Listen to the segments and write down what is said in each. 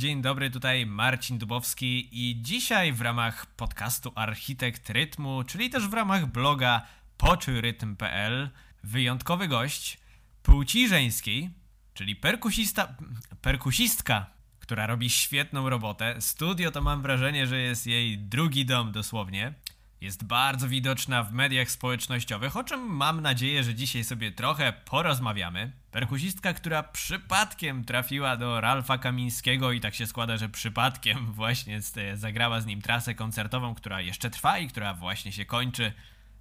dzień dobry, tutaj Marcin Dubowski i dzisiaj w ramach podcastu Architekt Rytmu, czyli też w ramach bloga poczujrytm.pl wyjątkowy gość płci żeńskiej, czyli perkusista, perkusistka, która robi świetną robotę. Studio to mam wrażenie, że jest jej drugi dom dosłownie. Jest bardzo widoczna w mediach społecznościowych, o czym mam nadzieję, że dzisiaj sobie trochę porozmawiamy. Perkusistka, która przypadkiem trafiła do Ralfa Kamińskiego i tak się składa, że przypadkiem właśnie zagrała z nim trasę koncertową, która jeszcze trwa i która właśnie się kończy.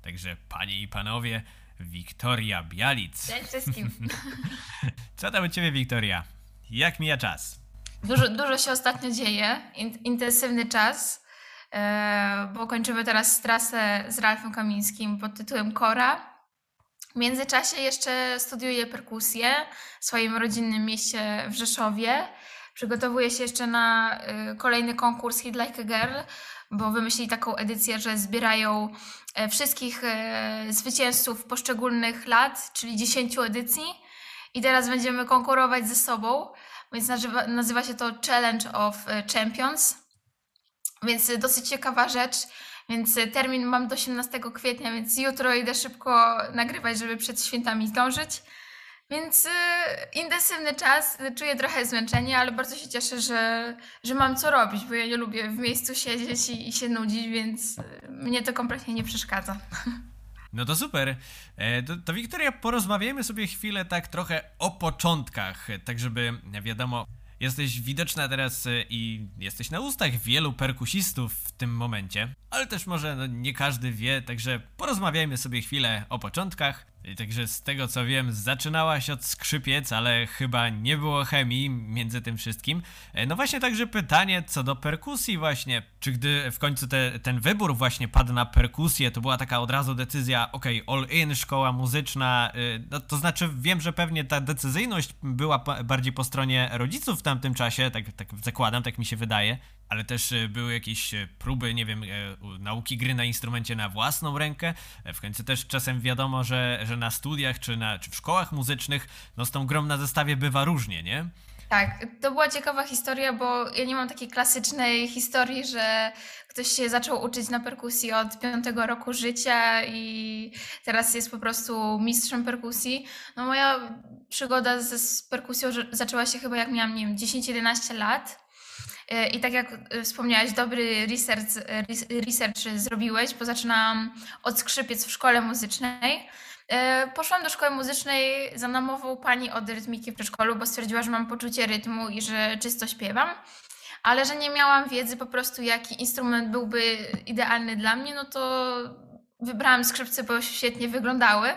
Także panie i panowie, Wiktoria Bialic. Cześć wszystkim. Co tam u ciebie, Wiktoria? Jak mija czas? Dużo, dużo się ostatnio dzieje, intensywny czas, bo kończymy teraz trasę z Ralfem Kamińskim pod tytułem Kora. W międzyczasie jeszcze studiuję perkusję w swoim rodzinnym mieście w Rzeszowie. Przygotowuję się jeszcze na e, kolejny konkurs Hit Like a Girl, bo wymyślili taką edycję, że zbierają e, wszystkich zwycięzców poszczególnych lat, czyli 10 edycji. I teraz będziemy konkurować ze sobą więc nazywa, nazywa się to Challenge of e, Champions. Więc dosyć ciekawa rzecz. Więc termin mam do 18 kwietnia, więc jutro idę szybko nagrywać, żeby przed świętami zdążyć. Więc y, intensywny czas, czuję trochę zmęczenie, ale bardzo się cieszę, że, że mam co robić, bo ja nie lubię w miejscu siedzieć i, i się nudzić, więc mnie to kompletnie nie przeszkadza. No to super. E, to, to Wiktoria, porozmawiajmy sobie chwilę tak trochę o początkach, tak żeby wiadomo, jesteś widoczna teraz e, i jesteś na ustach wielu perkusistów w tym momencie, ale też może no, nie każdy wie, także porozmawiajmy sobie chwilę o początkach. Także z tego co wiem, zaczynałaś od skrzypiec, ale chyba nie było chemii między tym wszystkim. E, no właśnie także pytanie co do perkusji właśnie. Czy gdy w końcu te, ten wybór właśnie padł na perkusję, to była taka od razu decyzja, ok, all in, szkoła muzyczna, e, no to znaczy wiem, że pewnie ta decyzyjność była bardziej po stronie rodziców w tamtym czasie, tak, tak zakładam, tak mi się wydaje ale też e, były jakieś e, próby, nie wiem, e, nauki gry na instrumencie na własną rękę. W końcu też czasem wiadomo, że, że na studiach czy, na, czy w szkołach muzycznych, no z tą grą na zestawie bywa różnie, nie? Tak, to była ciekawa historia, bo ja nie mam takiej klasycznej historii, że ktoś się zaczął uczyć na perkusji od piątego roku życia i teraz jest po prostu mistrzem perkusji. No moja przygoda z perkusją zaczęła się chyba jak miałam, nie wiem, 10-11 lat. E, I tak jak e, wspomniałaś, dobry research, e, research zrobiłeś, bo zaczynałam od skrzypiec w szkole muzycznej. Poszłam do szkoły muzycznej za namową pani od rytmiki w przedszkolu, bo stwierdziła, że mam poczucie rytmu i że czysto śpiewam, ale że nie miałam wiedzy po prostu, jaki instrument byłby idealny dla mnie, no to wybrałam skrzypce, bo świetnie wyglądały.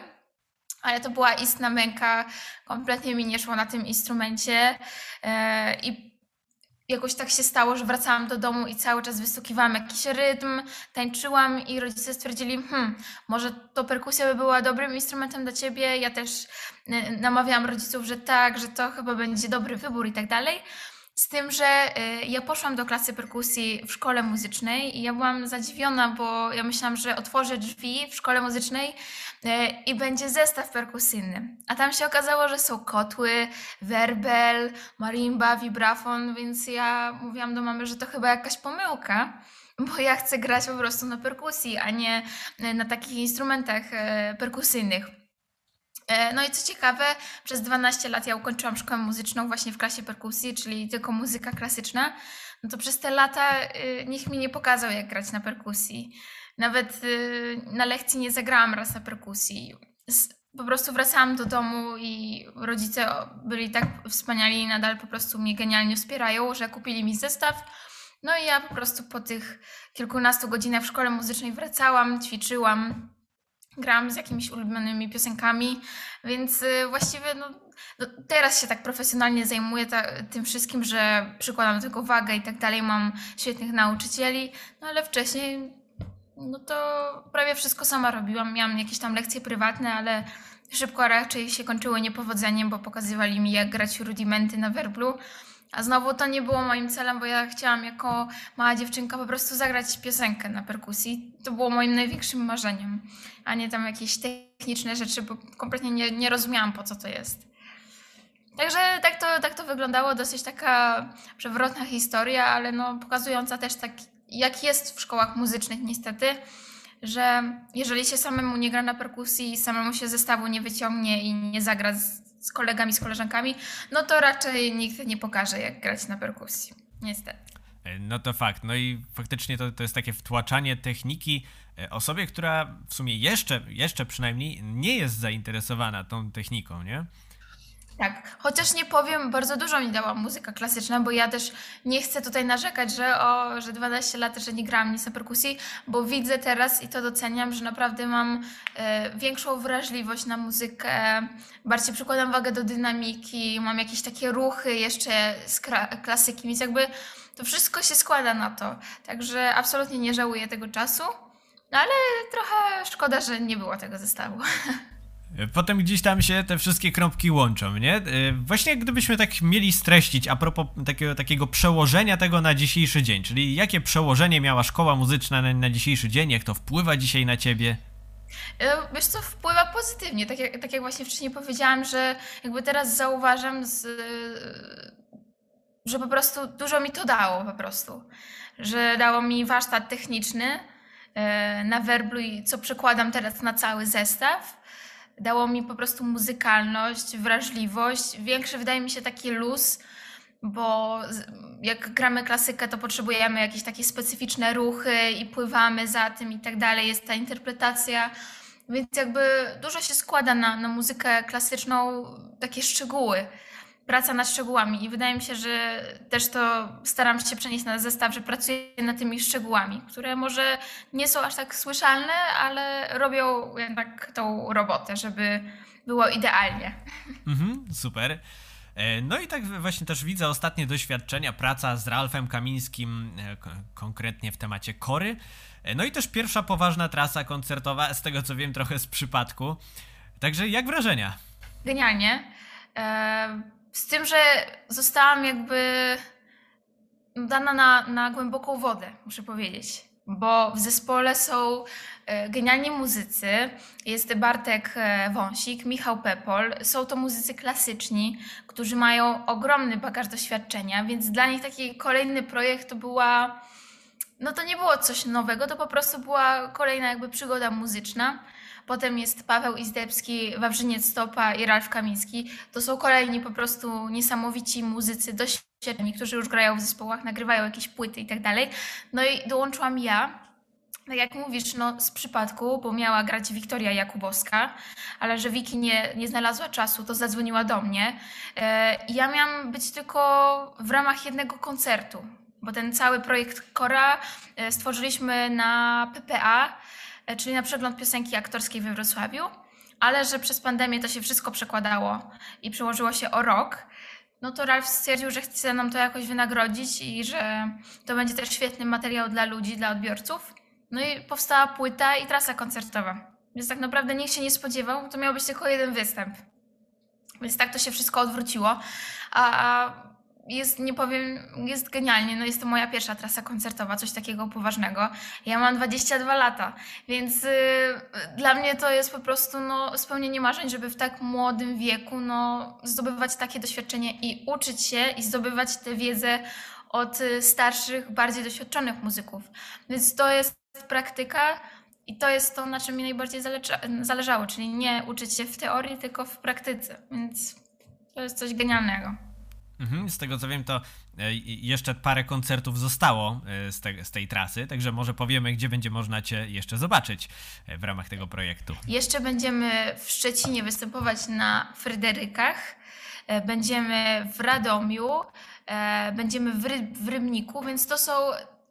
Ale to była istna męka, kompletnie mi nie szło na tym instrumencie i jakoś tak się stało, że wracałam do domu i cały czas wystukiwałam jakiś rytm, tańczyłam i rodzice stwierdzili, hmm, może to perkusja by była dobrym instrumentem dla ciebie. Ja też y, namawiałam rodziców, że tak, że to chyba będzie dobry wybór i tak dalej. Z tym, że y, ja poszłam do klasy perkusji w szkole muzycznej i ja byłam zadziwiona, bo ja myślałam, że otworzę drzwi w szkole muzycznej i będzie zestaw perkusyjny. A tam się okazało, że są kotły, werbel, marimba, vibrafon, więc ja mówiłam do mamy, że to chyba jakaś pomyłka bo ja chcę grać po prostu na perkusji, a nie na takich instrumentach y, perkusyjnych. E, no i co ciekawe, przez 12 lat ja ukończyłam szkołę muzyczną właśnie w klasie perkusji, czyli tylko muzyka klasyczna. No to przez te lata nikt mi nie pokazał, jak grać na perkusji. Nawet y, na lekcji nie zagrałam raz na perkusji. Po prostu wracałam do domu i rodzice byli tak wspaniali i nadal po prostu mnie genialnie wspierają, że kupili mi zestaw. No i ja po prostu po tych kilkunastu godzinach w szkole muzycznej wracałam, ćwiczyłam, grałam z jakimiś ulubionymi piosenkami, więc y, właściwie no, no, teraz się tak profesjonalnie zajmuję ta, tym wszystkim, że przykładam do tego wagę i tak dalej, mam świetnych nauczycieli, no ale wcześniej no to prawie wszystko sama robiłam, miałam jakieś tam lekcje prywatne, ale szybko raczej się kończyły niepowodzeniem, bo pokazywali mi jak grać rudimenty na werblu, a znowu to nie było moim celem, bo ja chciałam jako mała dziewczynka po prostu zagrać piosenkę na perkusji. To było moim największym marzeniem, a nie tam jakieś techniczne rzeczy, bo kompletnie nie, nie rozumiałam po co to jest. Także tak to, tak to wyglądało, dosyć taka przewrotna historia, ale no pokazująca też tak, jak jest w szkołach muzycznych niestety, że jeżeli się samemu nie gra na perkusji, samemu się zestawu nie wyciągnie i nie zagra z, z kolegami, z koleżankami, no to raczej nikt nie pokaże, jak grać na perkusji. Niestety. E, no to fakt. No i faktycznie to, to jest takie wtłaczanie techniki e, osobie, która w sumie jeszcze, jeszcze przynajmniej nie jest zainteresowana tą techniką, nie? Tak, chociaż nie powiem, bardzo dużo mi dała muzyka klasyczna, bo ja też nie chcę tutaj narzekać, że o, że 12 lat, że nie grałam nic na perkusji, bo widzę teraz i to doceniam, że naprawdę mam e, większą wrażliwość na muzykę, bardziej przykładam wagę do dynamiki, mam jakieś takie ruchy jeszcze z klasyki, więc jakby to wszystko się składa na to. Także absolutnie nie żałuję tego czasu, no ale trochę szkoda, że nie było tego zestawu. Potem gdzieś tam się te wszystkie kropki łączą, nie? E, właśnie gdybyśmy tak mieli streścić a propos takiego, takiego przełożenia tego na dzisiejszy dzień, czyli jakie przełożenie miała szkoła muzyczna na, na dzisiejszy dzień, jak to wpływa dzisiaj na ciebie? E, wiesz co, wpływa pozytywnie, tak jak, tak jak właśnie wcześniej powiedziałam, że jakby teraz zauważam, z, że po prostu dużo mi to dało po prostu, że dało mi warsztat techniczny e, na werblu, co przekładam teraz na cały zestaw, dało mi po prostu muzykalność, wrażliwość, większy wydaje mi się taki luz, bo jak gramy klasykę, to potrzebujemy jakieś takie specyficzne ruchy i pływamy za tym i tak dalej, jest ta interpretacja. Więc jakby dużo się składa na, na muzykę klasyczną, takie szczegóły praca nad szczegółami i wydaje mi się, że też to staram się przenieść na zestaw, że pracuję nad tymi szczegółami, które może nie są aż tak słyszalne, ale robią jednak tą robotę, żeby było idealnie. Mhm, super. E, no i tak właśnie też widzę ostatnie doświadczenia, praca z Ralfem Kamińskim, e, konkretnie w temacie kory. E, no i też pierwsza poważna trasa koncertowa, z tego co wiem trochę z przypadku. Także jak wrażenia? Genialnie. Z tym, że zostałam jakby dana na, na głęboką wodę, muszę powiedzieć. Bo w zespole są e, genialni muzycy. Jest Bartek e, Wąsik, Michał Pepol. Są to muzycy klasyczni, którzy mają ogromny bagaż doświadczenia, więc dla nich taki kolejny projekt to była. No to nie było coś nowego, to po prostu była kolejna jakby przygoda muzyczna. Potem jest Paweł Izdebski, Wawrzyniec Stopa i Ralf Kamiński. To są kolejni po prostu niesamowici muzycy, doświadczeni, którzy już grają w zespołach, nagrywają jakieś płyty i tak dalej. No i dołączyłam ja, tak jak mówisz, no z przypadku, bo miała grać Wiktoria Jakubowska, ale że Wiki nie, nie znalazła czasu, to zadzwoniła do mnie. I ja miałam być tylko w ramach jednego koncertu, bo ten cały projekt Kora e, stworzyliśmy na PPA, czyli na przegląd piosenki aktorskiej we Wrocławiu, ale że przez pandemię to się wszystko przekładało i przełożyło się o rok, no to Ralf stwierdził, że chce nam to jakoś wynagrodzić i że to będzie też świetny materiał dla ludzi, dla odbiorców. No i powstała płyta i trasa koncertowa. Więc tak naprawdę nikt się nie spodziewał, to miał być tylko jeden występ. Więc tak to się wszystko odwróciło. A, jest, nie powiem, jest genialnie. No jest to moja pierwsza trasa koncertowa, coś takiego poważnego. Ja mam 22 lata, więc y, dla mnie to jest po prostu no, spełnienie marzeń, żeby w tak młodym wieku no, zdobywać takie doświadczenie i uczyć się i zdobywać tę wiedzę od y, starszych, bardziej doświadczonych muzyków. Więc to jest praktyka i to jest to, na czym mi najbardziej zależało, czyli nie uczyć się w teorii, tylko w praktyce. Więc to jest coś genialnego. Mhm, z tego co wiem, to e, jeszcze parę koncertów zostało e, z, te, z, tej trasy, także może powiemy, gdzie będzie można Cię jeszcze zobaczyć e, w ramach tego projektu. Jeszcze będziemy w Szczecinie występować na Fryderykach, będziemy w Radomiu, będziemy w, Ry w Rybniku, więc to są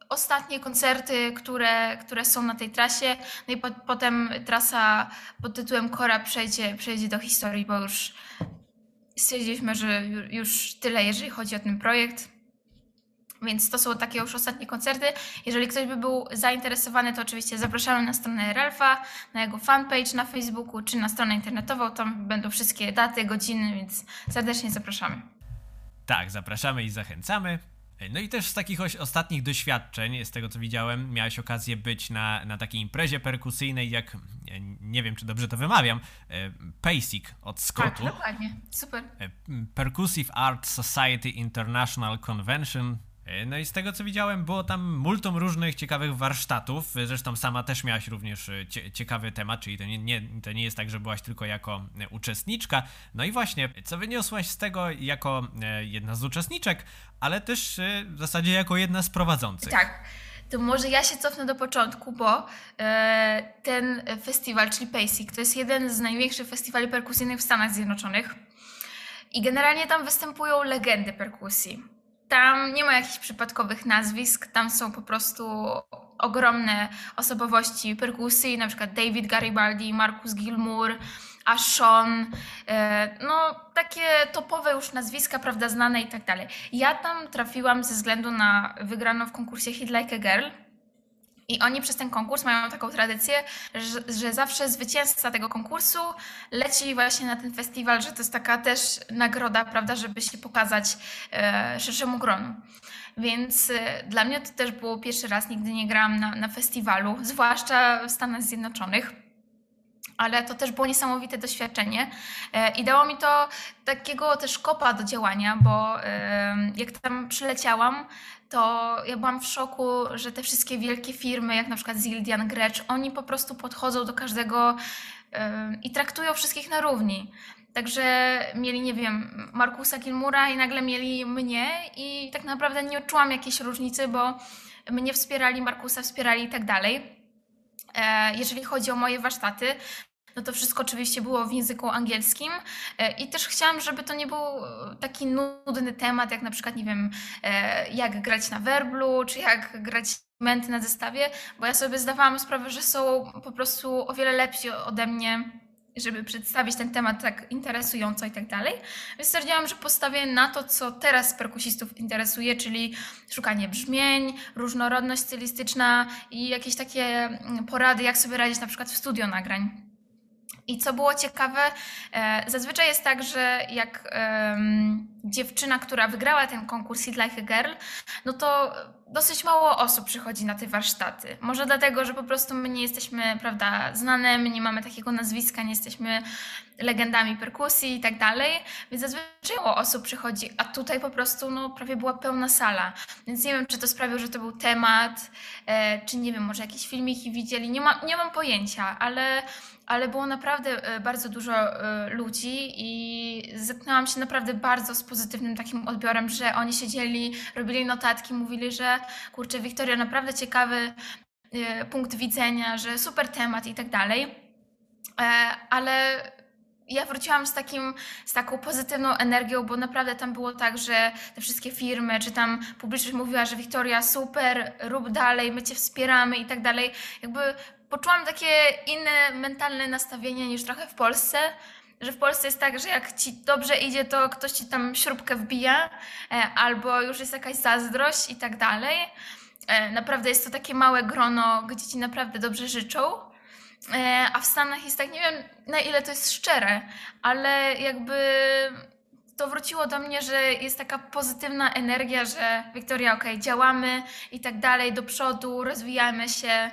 ostatnie koncerty, które, które są na tej trasie. No i po, potem trasa pod tytułem Kora przejdzie, przejdzie do historii, bo już stwierdziliśmy, że już tyle, jeżeli chodzi o ten projekt. Więc to są takie już ostatnie koncerty. Jeżeli ktoś by był zainteresowany, to oczywiście zapraszamy na stronę Ralfa, na jego fanpage na Facebooku czy na stronę internetową. Tam będą wszystkie daty, godziny, więc serdecznie zapraszamy. Tak, zapraszamy i zachęcamy. No i też z takich ostatnich doświadczeń, z tego co widziałem, miałeś okazję być na, na takiej imprezie perkusyjnej, jak nie wiem czy dobrze to wymawiam, e, PASIC od Scottu. Tak, dokładnie, super. E, Percussive Art Society International Convention no i z tego co widziałem, było tam multum różnych ciekawych warsztatów. Zresztą sama też miałaś również e, ciekawy temat, czyli to nie, nie, to nie jest tak, że byłaś tylko jako e, uczestniczka. No i właśnie, co wyniosłaś z tego jako jedna z uczestniczek, ale też w zasadzie jako jedna z prowadzących. Tak. To może ja się cofnę do początku, bo e, ten festiwal, czyli PASIC, to jest jeden z największych festiwali perkusyjnych w Stanach Zjednoczonych. I generalnie tam występują legendy perkusji tam nie ma jakichś przypadkowych nazwisk, tam są po prostu ogromne osobowości perkusji, na przykład David Garibaldi, Marcus Gilmour, a Sean, e, no takie topowe już nazwiska, prawda, znane i tak dalej. Ja tam trafiłam ze względu na wygraną w konkursie Hit Like a Girl, i oni przez ten konkurs mają taką tradycję, że, że, zawsze zwycięzca tego konkursu leci właśnie na ten festiwal, że to jest taka też nagroda, prawda, żeby się pokazać e, szerszemu gronu. Więc e, dla mnie to też było pierwszy raz, nigdy nie grałam na, na festiwalu, zwłaszcza w Stanach Zjednoczonych ale to też było niesamowite doświadczenie e, i dało mi to takiego też kopa do działania, bo e, jak tam przyleciałam, to ja byłam w szoku, że te wszystkie wielkie firmy, jak na przykład Zildian, Grecz, oni po prostu podchodzą do każdego e, i traktują wszystkich na równi. Także mieli, nie wiem, Markusa Kilmura i nagle mieli mnie i tak naprawdę nie odczułam jakiejś różnicy, bo mnie wspierali, Markusa wspierali i tak dalej. Jeżeli chodzi o moje warsztaty, no to wszystko oczywiście było w języku angielskim e, i też chciałam, żeby to nie był taki nudny temat, jak na przykład, nie wiem, e, jak grać na werblu, czy jak grać menty na zestawie, bo ja sobie zdawałam sprawę, że są po prostu o wiele lepsi ode mnie żeby przedstawić ten temat tak interesująco i tak dalej. Więc stwierdziłam, że postawię na to, co teraz perkusistów interesuje, czyli szukanie brzmień, różnorodność stylistyczna i jakieś takie mm, porady, jak sobie radzić na przykład w studio nagrań. I co było ciekawe, e, zazwyczaj jest tak, że jak dziewczyna, która wygrała ten konkurs Hit Like a Girl, no to dosyć mało osób przychodzi na te warsztaty. Może dlatego, że po prostu my nie jesteśmy, prawda, znane, my nie mamy takiego nazwiska, nie jesteśmy legendami perkusji i tak dalej, więc zazwyczaj mało osób przychodzi, a tutaj po prostu no, prawie była pełna sala. Więc nie wiem, czy to sprawiło, że to był temat, e, czy nie wiem, może jakieś filmiki widzieli, nie, ma, nie mam pojęcia, ale ale było naprawdę e, bardzo dużo e, ludzi i zetknęłam się naprawdę bardzo z pozytywnym takim odbiorem, że oni siedzieli, robili notatki, mówili, że kurczę, Wiktoria, naprawdę ciekawy e, punkt widzenia, że super temat i tak dalej. Ale ja wróciłam z, takim, z taką pozytywną energią, bo naprawdę tam było tak, że te wszystkie firmy, czy tam publiczność mówiła, że Wiktoria, super, rób dalej, my cię wspieramy i tak dalej. Jakby poczułam takie inne mentalne nastawienie niż trochę w Polsce, że w Polsce jest tak, że jak ci dobrze idzie, to ktoś ci tam śrubkę wbija, e, albo już jest jakaś zazdrość i tak dalej. E, naprawdę jest to takie małe grono, gdzie ci naprawdę dobrze życzą. E, a w Stanach jest tak, nie wiem na ile to jest szczere, ale jakby to wróciło do mnie, że jest taka pozytywna energia, że Wiktoria, okej, okay, działamy i tak dalej, do przodu, rozwijamy się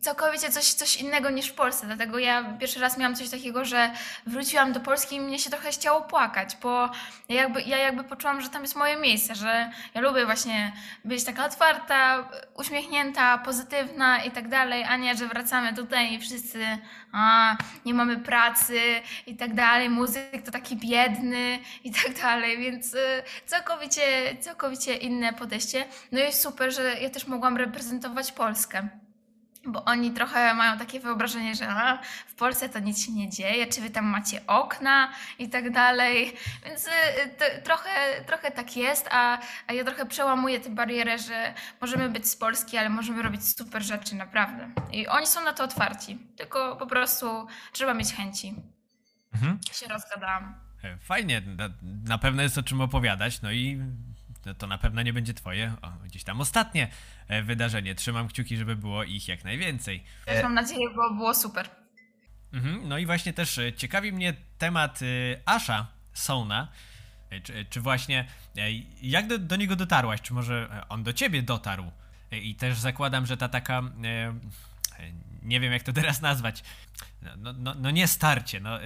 całkowicie coś, coś innego niż w Polsce. Dlatego ja pierwszy raz miałam coś takiego, że wróciłam do Polski i mnie się trochę chciało płakać, bo ja jakby, ja jakby poczułam, że tam jest moje miejsce, że ja lubię właśnie być taka otwarta, uśmiechnięta, pozytywna i tak dalej, a nie, że wracamy tutaj i wszyscy a, nie mamy pracy i tak dalej, muzyk to taki biedny i tak dalej, więc y, całkowicie, całkowicie inne podejście. No i super, że ja też mogłam reprezentować Polskę bo oni trochę mają takie wyobrażenie, że a, w Polsce to nic się nie dzieje, czy wy tam macie okna i tak dalej. Więc y, trochę, trochę tak jest, a, a ja trochę przełamuję tę barierę, że możemy być z Polski, ale możemy robić super rzeczy, naprawdę. I oni są na to otwarci, tylko po prostu trzeba mieć chęci. Mhm. Się rozgadałam. E, fajnie, na, na pewno jest o czym opowiadać, no i to na pewno nie będzie twoje, o, gdzieś tam ostatnie e, wydarzenie. Trzymam kciuki, żeby było ich jak najwięcej. Też mam nadzieję, bo było super. Mhm, no i właśnie też e, ciekawi mnie temat e, Asha Sona. Czy, czy właśnie, jak do, do niego dotarłaś? Czy może on do ciebie dotarł? I też zakładam, że ta taka nie wiem jak to teraz nazwać. No, no, no nie starcie, no,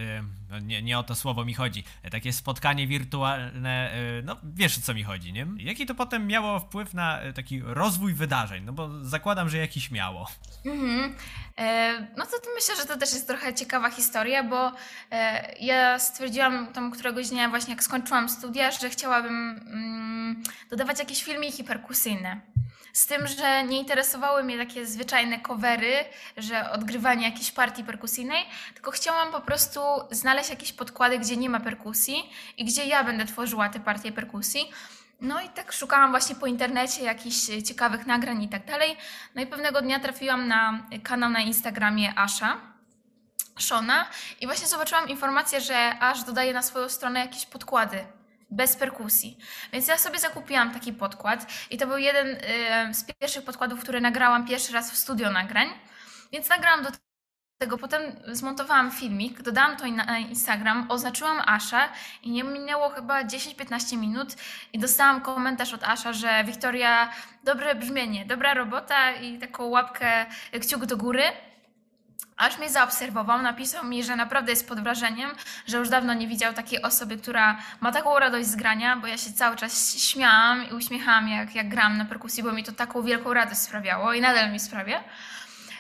no, nie, nie o to słowo mi chodzi. Takie spotkanie wirtualne, no wiesz o co mi chodzi, nie? Jaki to potem miało wpływ na taki rozwój wydarzeń? No bo zakładam, że jakiś miało. Mhm. E, no to, to myślę, że to też jest trochę ciekawa historia, bo e, ja stwierdziłam tam któregoś dnia właśnie jak skończyłam studia, że chciałabym mm, dodawać jakieś filmiki perkusyjne. Z tym, że nie interesowały mnie takie zwyczajne covery, że odgrywanie jakiejś partii perkusyjnej, tylko chciałam po prostu znaleźć jakieś podkłady, gdzie nie ma perkusji i gdzie ja będę tworzyła te partie perkusji. No i tak szukałam właśnie po internecie jakichś ciekawych nagrań i tak dalej. No i pewnego dnia trafiłam na kanał na Instagramie Asha. Shona i właśnie zobaczyłam informację, że Ash dodaje na swoją stronę jakieś podkłady bez perkusji. Więc ja sobie zakupiłam taki podkład i to był jeden y, z pierwszych podkładów, które nagrałam pierwszy raz w studio nagrań. Więc nagrałam do tego, potem zmontowałam filmik, dodałam to na Instagram, oznaczyłam Asha i nie minęło chyba 10-15 minut i dostałam komentarz od Asha, że Wiktoria, dobre brzmienie, dobra robota i taką łapkę, kciuk do góry. Aż mnie zaobserwował, napisał mi, że naprawdę jest pod wrażeniem, że już dawno nie widział takiej osoby, która ma taką radość z grania, bo ja się cały czas śmiałam i uśmiechałam, jak, jak gram na perkusji, bo mi to taką wielką radość sprawiało i nadal mi sprawia.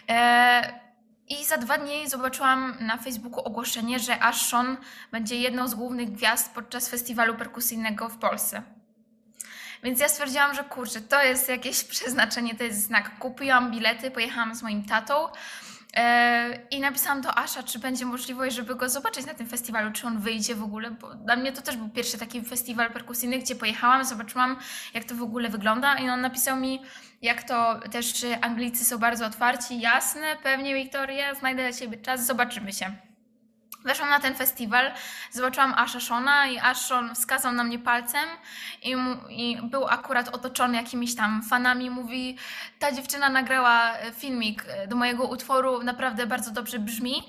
E, I za dwa dni zobaczyłam na Facebooku ogłoszenie, że Ashon będzie jedną z głównych gwiazd podczas festiwalu perkusyjnego w Polsce. Więc ja stwierdziłam, że kurczę, to jest jakieś przeznaczenie, to jest znak. Kupiłam bilety, pojechałam z moim tatą. E, I napisałam do Asza, czy będzie możliwość, żeby go zobaczyć na tym festiwalu, czy on wyjdzie w ogóle, bo dla mnie to też był pierwszy taki festiwal perkusyjny, gdzie pojechałam, zobaczyłam, jak to w ogóle wygląda i on napisał mi, jak to też Anglicy są bardzo otwarci, jasne, pewnie Wiktoria, znajdę dla Ciebie czas, zobaczymy się. Weszłam na ten festiwal, zobaczyłam Asha Shona i Ashon wskazał na mnie palcem i, i, był akurat otoczony jakimiś tam fanami. Mówi, ta dziewczyna nagrała e, filmik e, do mojego utworu, naprawdę bardzo dobrze brzmi.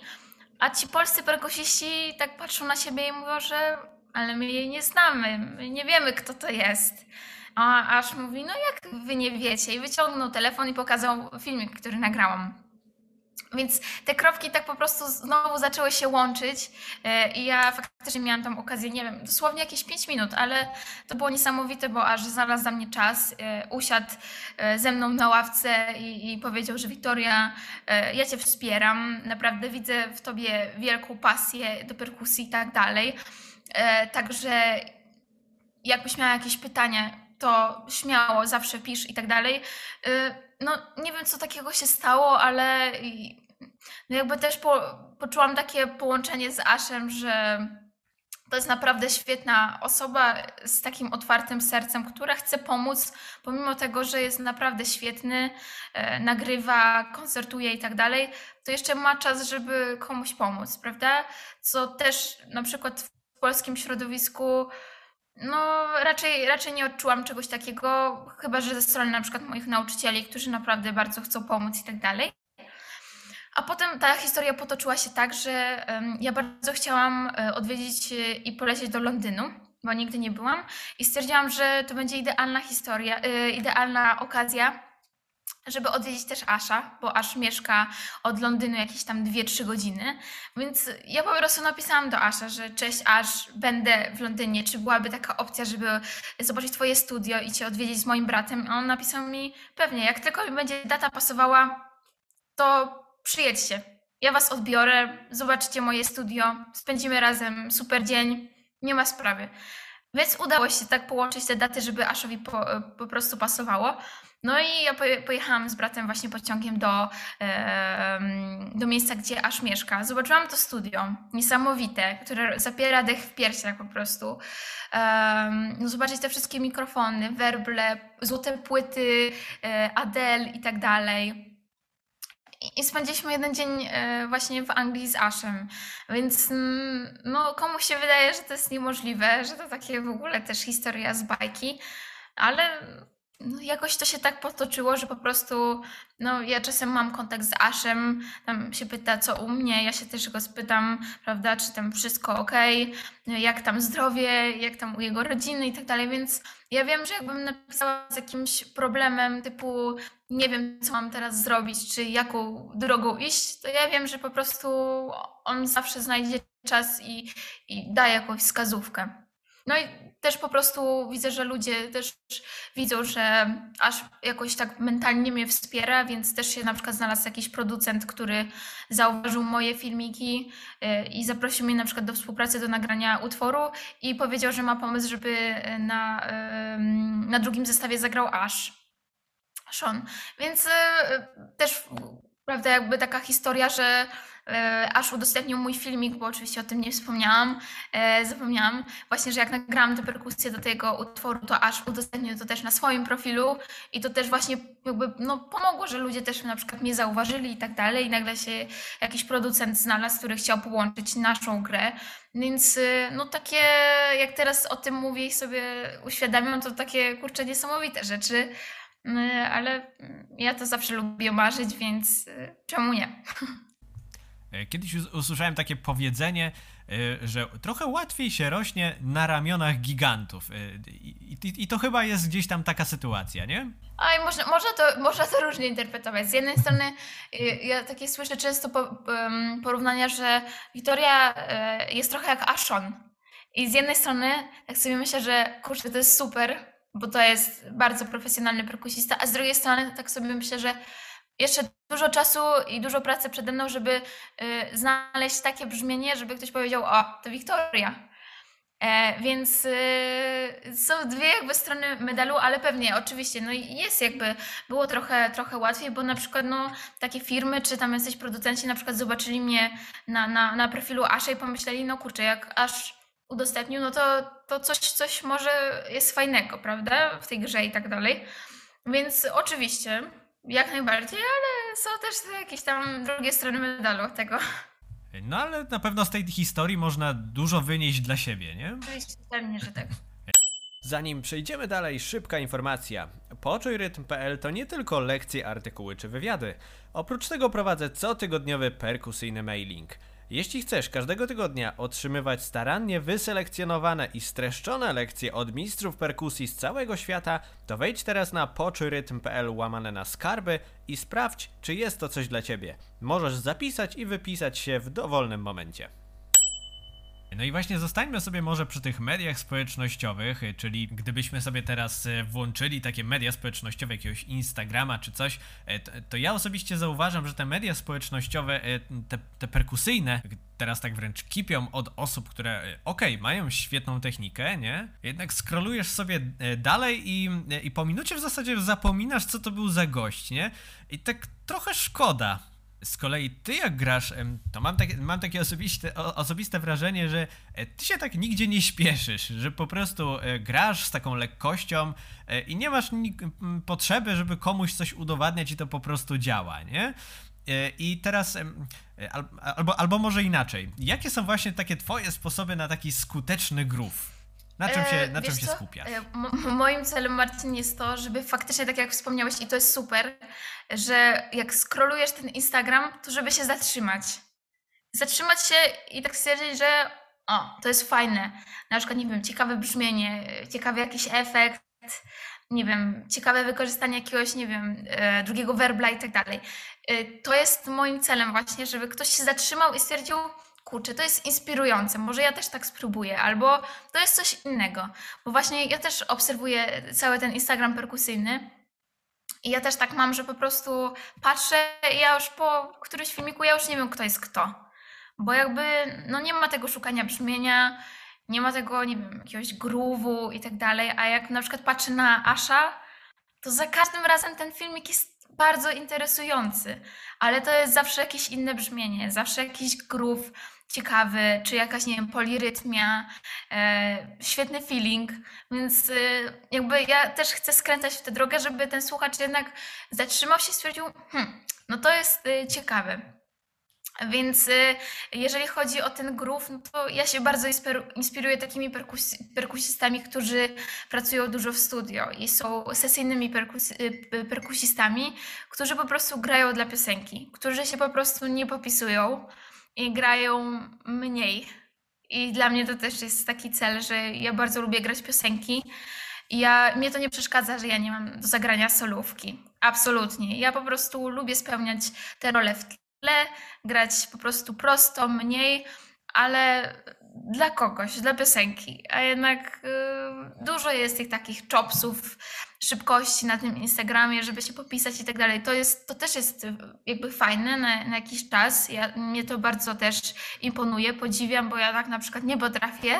A ci polscy perkusiści tak patrzą na siebie i mówią, że ale my jej nie znamy, my nie wiemy kto to jest. A Ash mówi, no jak wy nie wiecie? I wyciągnął telefon i pokazał filmik, który nagrałam. Więc te kropki tak po prostu znowu zaczęły się łączyć e, i ja faktycznie miałam tam okazję, nie wiem, dosłownie jakieś 5 minut, ale to było niesamowite, bo aż znalazł za mnie czas, e, usiadł e, ze mną na ławce i, i powiedział, że Wiktoria, ja Cię wspieram, naprawdę widzę w Tobie wielką pasję do perkusji i tak dalej. Także jakbyś miała jakieś pytania, to śmiało, zawsze pisz i tak dalej. No, nie wiem, co takiego się stało, ale no jakby też po, poczułam takie połączenie z Aszem, że to jest naprawdę świetna osoba z takim otwartym sercem, która chce pomóc, pomimo tego, że jest naprawdę świetny, e, nagrywa, koncertuje i tak dalej, to jeszcze ma czas, żeby komuś pomóc, prawda? Co też na przykład w polskim środowisku no, raczej, raczej nie odczułam czegoś takiego, chyba że ze strony na przykład moich nauczycieli, którzy naprawdę bardzo chcą pomóc i tak dalej. A potem ta historia potoczyła się tak, że ja bardzo chciałam e, odwiedzić e, i polecieć do Londynu, bo nigdy nie byłam i stwierdziłam, że to będzie idealna historia, e, idealna okazja, żeby odwiedzić też Asha, bo Ash mieszka od Londynu jakieś tam 2-3 godziny. Więc ja po prostu napisałam do Asha, że cześć Ash, będę w Londynie, czy byłaby taka opcja, żeby zobaczyć twoje studio i cię odwiedzić z moim bratem. A on napisał mi, pewnie, jak tylko mi będzie data pasowała, to przyjedźcie. Ja was odbiorę, zobaczycie moje studio, spędzimy razem super dzień, nie ma sprawy. Więc udało się tak połączyć te daty, żeby Aszowi po, po prostu pasowało. No i ja pojechałam z bratem właśnie pociągiem do, do miejsca, gdzie Asz mieszka. Zobaczyłam to studio, niesamowite, które zapiera dech w piersiach po prostu. Um, zobaczyć te wszystkie mikrofony, werble, złote płyty, e, Adele i tak dalej. I spędziliśmy jeden dzień e, właśnie w Anglii z Ashem, więc mm, no, komuś się wydaje, że to jest niemożliwe, że to takie w ogóle też historia z bajki, ale no, jakoś to się tak potoczyło, że po prostu no, ja czasem mam kontakt z Aszem, tam się pyta, co u mnie, ja się też go spytam, prawda, czy tam wszystko ok, jak tam zdrowie, jak tam u jego rodziny i tak dalej, więc ja wiem, że jakbym napisała z jakimś problemem typu nie wiem, co mam teraz zrobić, czy jaką drogą iść, to ja wiem, że po prostu on zawsze znajdzie czas i, i da jakąś wskazówkę. No i też po prostu widzę, że ludzie też widzą, że aż jakoś tak mentalnie mnie wspiera, więc też się na przykład znalazł jakiś producent, który zauważył moje filmiki y, i zaprosił mnie na przykład do współpracy do nagrania utworu i powiedział, że ma pomysł, żeby na, na drugim zestawie zagrał Ash. Sean. Więc y, też prawda, jakby taka historia, że aż udostępnił mój filmik, bo oczywiście o tym nie wspomniałam, e, zapomniałam, właśnie, że jak nagrałam tę perkusję do tego utworu, to aż udostępnił to też na swoim profilu i to też właśnie jakby no, pomogło, że ludzie też na przykład mnie zauważyli i tak dalej. I nagle się jakiś producent znalazł, który chciał połączyć naszą grę, więc y, no takie, jak teraz o tym mówię i sobie uświadamiam, to takie kurczę niesamowite rzeczy, ale ja to zawsze lubię marzyć, więc czemu nie? E, kiedyś usłyszałem takie powiedzenie, e, że trochę łatwiej się rośnie na ramionach gigantów. E, I, i, i to chyba jest gdzieś tam taka sytuacja, nie? Oj, można, można, to, można to różnie interpretować. Z jednej strony ja takie słyszę często porównania, że Wiktoria jest trochę jak Ashon. I z jednej strony tak sobie myślę, że kurczę, to jest super, bo to jest bardzo profesjonalny perkusista, a z drugiej strony tak sobie myślę, że jeszcze dużo czasu i dużo pracy przede mną, żeby y, znaleźć takie brzmienie, żeby ktoś powiedział, o, to Wiktoria. E, więc y, są dwie jakby strony medalu, ale pewnie, oczywiście, no jest jakby, było trochę, trochę łatwiej, bo na przykład no, takie firmy, czy tam jesteś producenci, na przykład zobaczyli mnie na, na, na profilu Asha i pomyśleli, no kurczę, jak Ash udostępnił, no to, to coś, coś może jest fajnego, prawda, w tej grze i tak dalej. Więc oczywiście, jak najbardziej, ale są też jakieś tam drugie strony medalu tego. No ale na pewno z tej historii można dużo wynieść dla siebie, nie? Oczywiście, pewnie, że tak. Zanim przejdziemy dalej, szybka informacja. Poczujrytm.pl to nie tylko lekcje, artykuły czy wywiady. Oprócz tego prowadzę cotygodniowy perkusyjny mailing – jeśli chcesz każdego tygodnia otrzymywać starannie wyselekcjonowane i streszczone lekcje od mistrzów perkusji z całego świata, to wejdź teraz na poczurytm.pl łamane na skarby i sprawdź, czy jest to coś dla Ciebie. Możesz zapisać i wypisać się w dowolnym momencie. No i właśnie zostańmy sobie może przy tych mediach społecznościowych, y, czyli gdybyśmy sobie teraz y, włączyli takie media społecznościowe, jakiegoś Instagrama czy coś, y, to, ja osobiście zauważam, że te media społecznościowe, te, te perkusyjne, teraz tak wręcz kipią od osób, które okej, okay, mają świetną technikę, nie? Jednak scrollujesz sobie dalej i, i po minucie w zasadzie zapominasz, co to był za gość, nie? I tak trochę szkoda. Z kolei ty jak grasz, to mam, takie, mam takie osobiste, osobiste wrażenie, że e, ty się tak nigdzie nie śpieszysz, że po prostu e, grasz z taką lekkością e, i nie masz potrzeby, żeby komuś coś udowadniać i to po prostu działa, nie? I teraz, albo, albo może inaczej, jakie są właśnie takie twoje sposoby na taki skuteczny groove? Na czym się, na czym się skupiasz? moim celem, Marcin, jest to, żeby faktycznie, tak jak wspomniałeś, i to jest super, że jak scrollujesz ten Instagram, to żeby się zatrzymać. Zatrzymać się i tak stwierdzić, że o, to jest fajne. Na przykład, nie wiem, ciekawe brzmienie, ciekawy jakiś efekt, nie wiem, ciekawe wykorzystanie jakiegoś, nie wiem, e, drugiego werbla i tak dalej. E, to jest moim celem właśnie, żeby ktoś się zatrzymał i stwierdził, kurczę, to jest inspirujące, może ja też tak spróbuję, albo to jest coś innego. Bo właśnie ja też obserwuję cały ten Instagram perkusyjny i ja też tak mam, że po prostu patrzę i ja już po którymś filmiku ja już nie wiem, kto jest kto. Bo jakby, no nie ma tego szukania brzmienia, nie ma tego, nie wiem, jakiegoś groove'u i tak dalej, a jak na przykład patrzę na Asha, to za każdym razem ten filmik jest bardzo interesujący, ale to jest zawsze jakieś inne brzmienie, zawsze jakiś groove, ciekawy, czy jakaś, nie wiem, polirytmia, e, świetny feeling, więc e, jakby ja też chcę skręcać w tę drogę, żeby ten słuchacz jednak zatrzymał się i stwierdził, hmm, no to jest e, ciekawe. Więc y, jeżeli chodzi o ten groove, no to ja się bardzo inspiruję takimi perkus perkusistami, którzy pracują dużo w studio i są sesyjnymi perkus y, perkusistami, którzy po prostu grają dla piosenki, którzy się po prostu nie popisują i grają mniej. I dla mnie to też jest taki cel, że ja bardzo lubię grać piosenki. Ja, mnie to nie przeszkadza, że ja nie mam do zagrania solówki. Absolutnie. Ja po prostu lubię spełniać te role w tle, grać po prostu prosto, mniej, ale dla kogoś, dla piosenki. A jednak y, dużo jest tych takich chopsów, szybkości na tym Instagramie, żeby się popisać i tak dalej. To, jest, to też jest jakby fajne na, na jakiś czas. Ja, mnie to bardzo też imponuje, podziwiam, bo ja tak na przykład nie potrafię.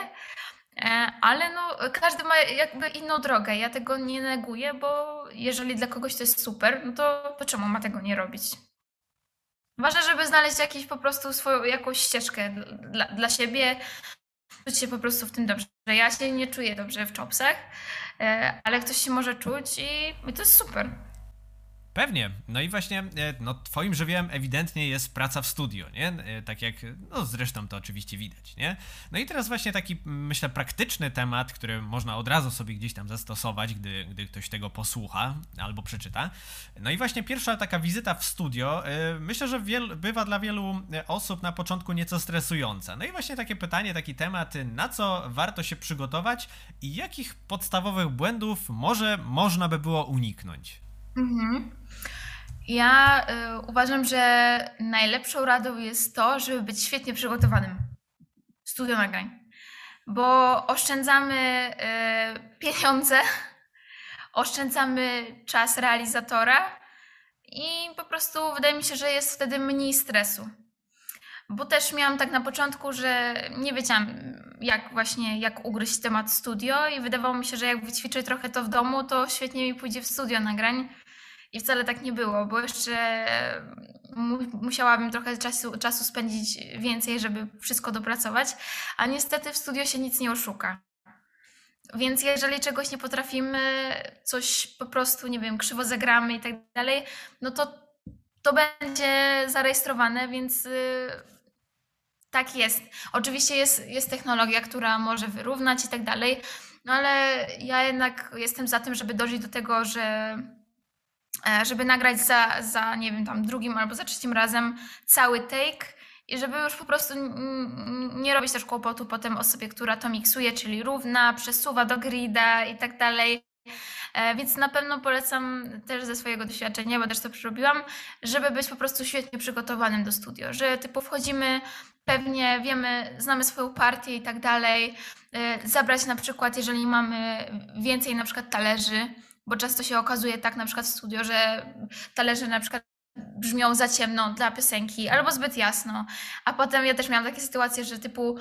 E, ale no, każdy ma jakby inną drogę. Ja tego nie neguję, bo jeżeli dla kogoś to jest super, no to, to czemu ma tego nie robić? Ważne, żeby znaleźć jakieś po prostu swoją jakąś ścieżkę dla, dla siebie, czuć się po prostu w tym dobrze. Ja się nie czuję dobrze w chopsach, e, ale ktoś się może czuć i, i to jest super. Pewnie. No i właśnie, e, no twoim żywiołem ewidentnie jest praca w studio, nie? E, tak jak, no zresztą to oczywiście widać, nie? No i teraz właśnie taki, myślę, praktyczny temat, który można od razu sobie gdzieś tam zastosować, gdy, gdy ktoś tego posłucha albo przeczyta. No i właśnie pierwsza taka wizyta w studio, e, myślę, że wiel, bywa dla wielu osób na początku nieco stresująca. No i właśnie takie pytanie, taki temat, na co warto się przygotować i jakich podstawowych błędów może można by było uniknąć? Mhm. Ja y, uważam, że najlepszą radą jest to, żeby być świetnie przygotowanym studio nagrań, bo oszczędzamy y, pieniądze, oszczędzamy czas realizatora i po prostu wydaje mi się, że jest wtedy mniej stresu. Bo też miałam tak na początku, że nie wiedziałam, jak właśnie, jak ugryźć temat studio i wydawało mi się, że jak wyćwiczę trochę to w domu, to świetnie mi pójdzie w studio nagrań. I wcale tak nie było, bo jeszcze mu musiałabym trochę czasu, czasu spędzić więcej, żeby wszystko dopracować, a niestety w studio się nic nie oszuka. Więc jeżeli czegoś nie potrafimy, coś po prostu, nie wiem, krzywo zagramy i tak dalej, no to to będzie zarejestrowane, więc y, tak jest. Oczywiście jest, jest technologia, która może wyrównać i tak dalej, no ale ja jednak jestem za tym, żeby dojść do tego, że żeby nagrać za, za, nie wiem, tam drugim albo za trzecim razem cały take i żeby już po prostu nie robić też kłopotu potem osobie, która to miksuje, czyli równa, przesuwa do grida i tak dalej. E, więc na pewno polecam też ze swojego doświadczenia, bo też to przerobiłam, żeby być po prostu świetnie przygotowanym do studio, że typu wchodzimy, pewnie wiemy, znamy swoją partię i tak dalej, e, zabrać na przykład, jeżeli mamy więcej na przykład talerzy, bo często się okazuje tak na przykład w studio, że talerze na przykład brzmią za ciemno dla piosenki albo zbyt jasno. A potem ja też miałam takie sytuacje, że typu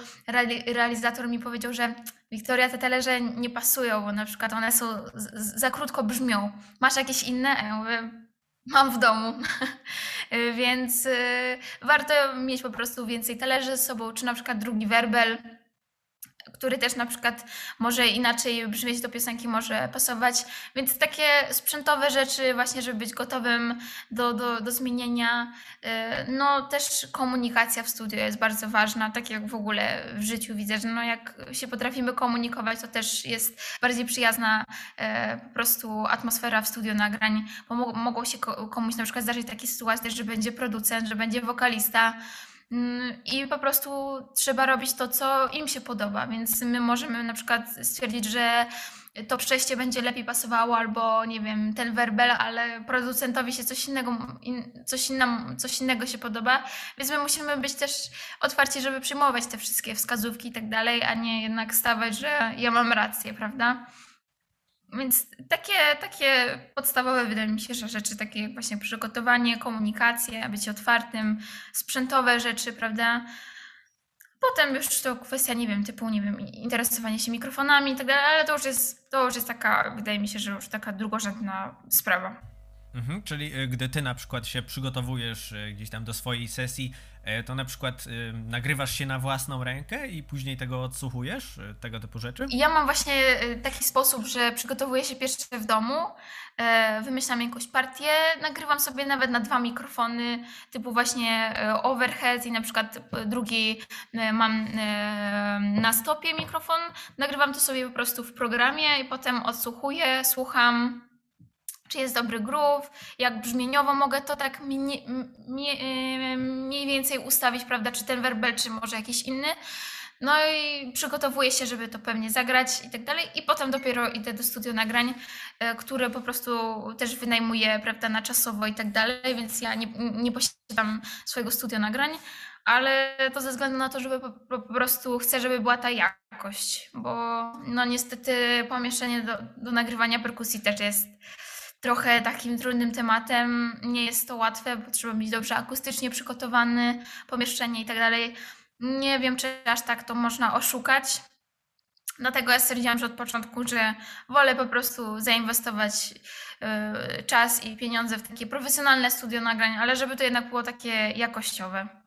realizator mi powiedział, że Wiktoria, te talerze nie pasują, bo na przykład one są za krótko brzmią. Masz jakieś inne? Ja mówię, mam w domu. Więc y, warto mieć po prostu więcej talerzy ze sobą, czy na przykład drugi werbel który też na przykład może inaczej brzmieć do piosenki, może pasować. Więc takie sprzętowe rzeczy, właśnie, żeby być gotowym do, do, do zmienienia. Y, no też komunikacja w studio jest bardzo ważna, tak jak w ogóle w życiu widzę, że no jak się potrafimy komunikować, to też jest bardziej przyjazna y, po prostu atmosfera w studio nagrań, bo mogą się komuś na przykład zdarzyć takie sytuacje, że będzie producent, że będzie wokalista, I po prostu trzeba robić to, co im się podoba, więc my możemy na przykład stwierdzić, że to przejście będzie lepiej pasowało, albo nie wiem, ten werbel, ale producentowi się coś innego, coś, innam, coś innego się podoba, więc my musimy być też otwarci, żeby przyjmować te wszystkie wskazówki i tak dalej, a nie jednak stawać, że ja mam rację, prawda? Więc takie, takie podstawowe wydaje mi się, że rzeczy takie jak właśnie przygotowanie, komunikacja, bycie otwartym, sprzętowe rzeczy, prawda? Potem już to kwestia, nie wiem, typu, nie wiem, interesowanie się mikrofonami i tak dalej, ale to już jest, to już jest taka, wydaje mi się, że już taka drugorzędna sprawa. Mhm, czyli y, gdy ty na przykład się przygotowujesz y, gdzieś tam do swojej sesji, to na przykład nagrywasz się na własną rękę i później tego odsłuchujesz, tego typu rzeczy? Ja mam właśnie taki sposób, że przygotowuję się pierwsze w domu, wymyślam jakąś partię, nagrywam sobie nawet na dwa mikrofony, typu właśnie overhead i na przykład drugi mam na stopie mikrofon, nagrywam to sobie po prostu w programie i potem odsłuchuję, słucham czy jest dobry groove, jak brzmieniowo mogę to tak mniej, mniej więcej ustawić, prawda, czy ten werbel, czy może jakiś inny. No i przygotowuję się, żeby to pewnie zagrać i tak dalej. I potem dopiero idę do studio nagrań, e, które po prostu też wynajmuję, prawda, na czasowo i tak dalej, więc ja nie, nie posiadam swojego studia nagrań, ale to ze względu na to, żeby po, po prostu chcę, żeby była ta jakość, bo no niestety pomieszczenie do, do nagrywania perkusji też jest trochę takim trudnym tematem. Nie jest to łatwe, bo trzeba być dobrze akustycznie przygotowany, pomieszczenie i tak dalej. Nie wiem, czy aż tak to można oszukać. Dlatego ja stwierdziłam, że od początku, że wolę po prostu zainwestować yy, czas i pieniądze w takie profesjonalne studio nagrań, ale żeby to jednak było takie jakościowe.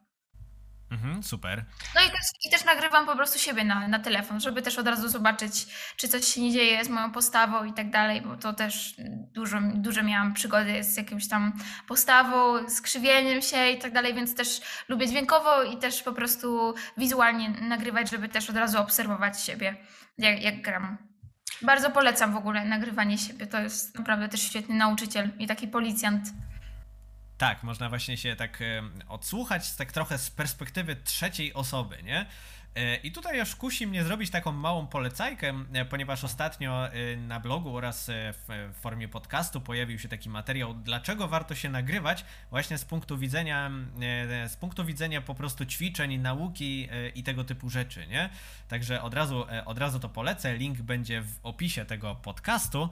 Mhm, super. No i też, i też nagrywam po prostu siebie na, na telefon, żeby też od razu zobaczyć, czy coś się nie dzieje z moją postawą i tak dalej, bo to też dużo, dużo miałam przygody z jakimś tam postawą, skrzywieniem się i tak dalej, więc też lubię dźwiękowo i też po prostu wizualnie nagrywać, żeby też od razu obserwować siebie, jak, jak gram. Bardzo polecam w ogóle nagrywanie siebie. To jest naprawdę też świetny nauczyciel i taki policjant. Tak, można właśnie się tak odsłuchać tak trochę z perspektywy trzeciej osoby, nie? E, I tutaj już kusi mnie zrobić taką małą polecajkę, e, ponieważ ostatnio e, na blogu oraz w formie podcastu pojawił się taki materiał, dlaczego warto się nagrywać właśnie z punktu widzenia, z punktu widzenia po prostu ćwiczeń, nauki i tego typu rzeczy, nie? Także od razu, od razu to polecę, link będzie w opisie tego podcastu.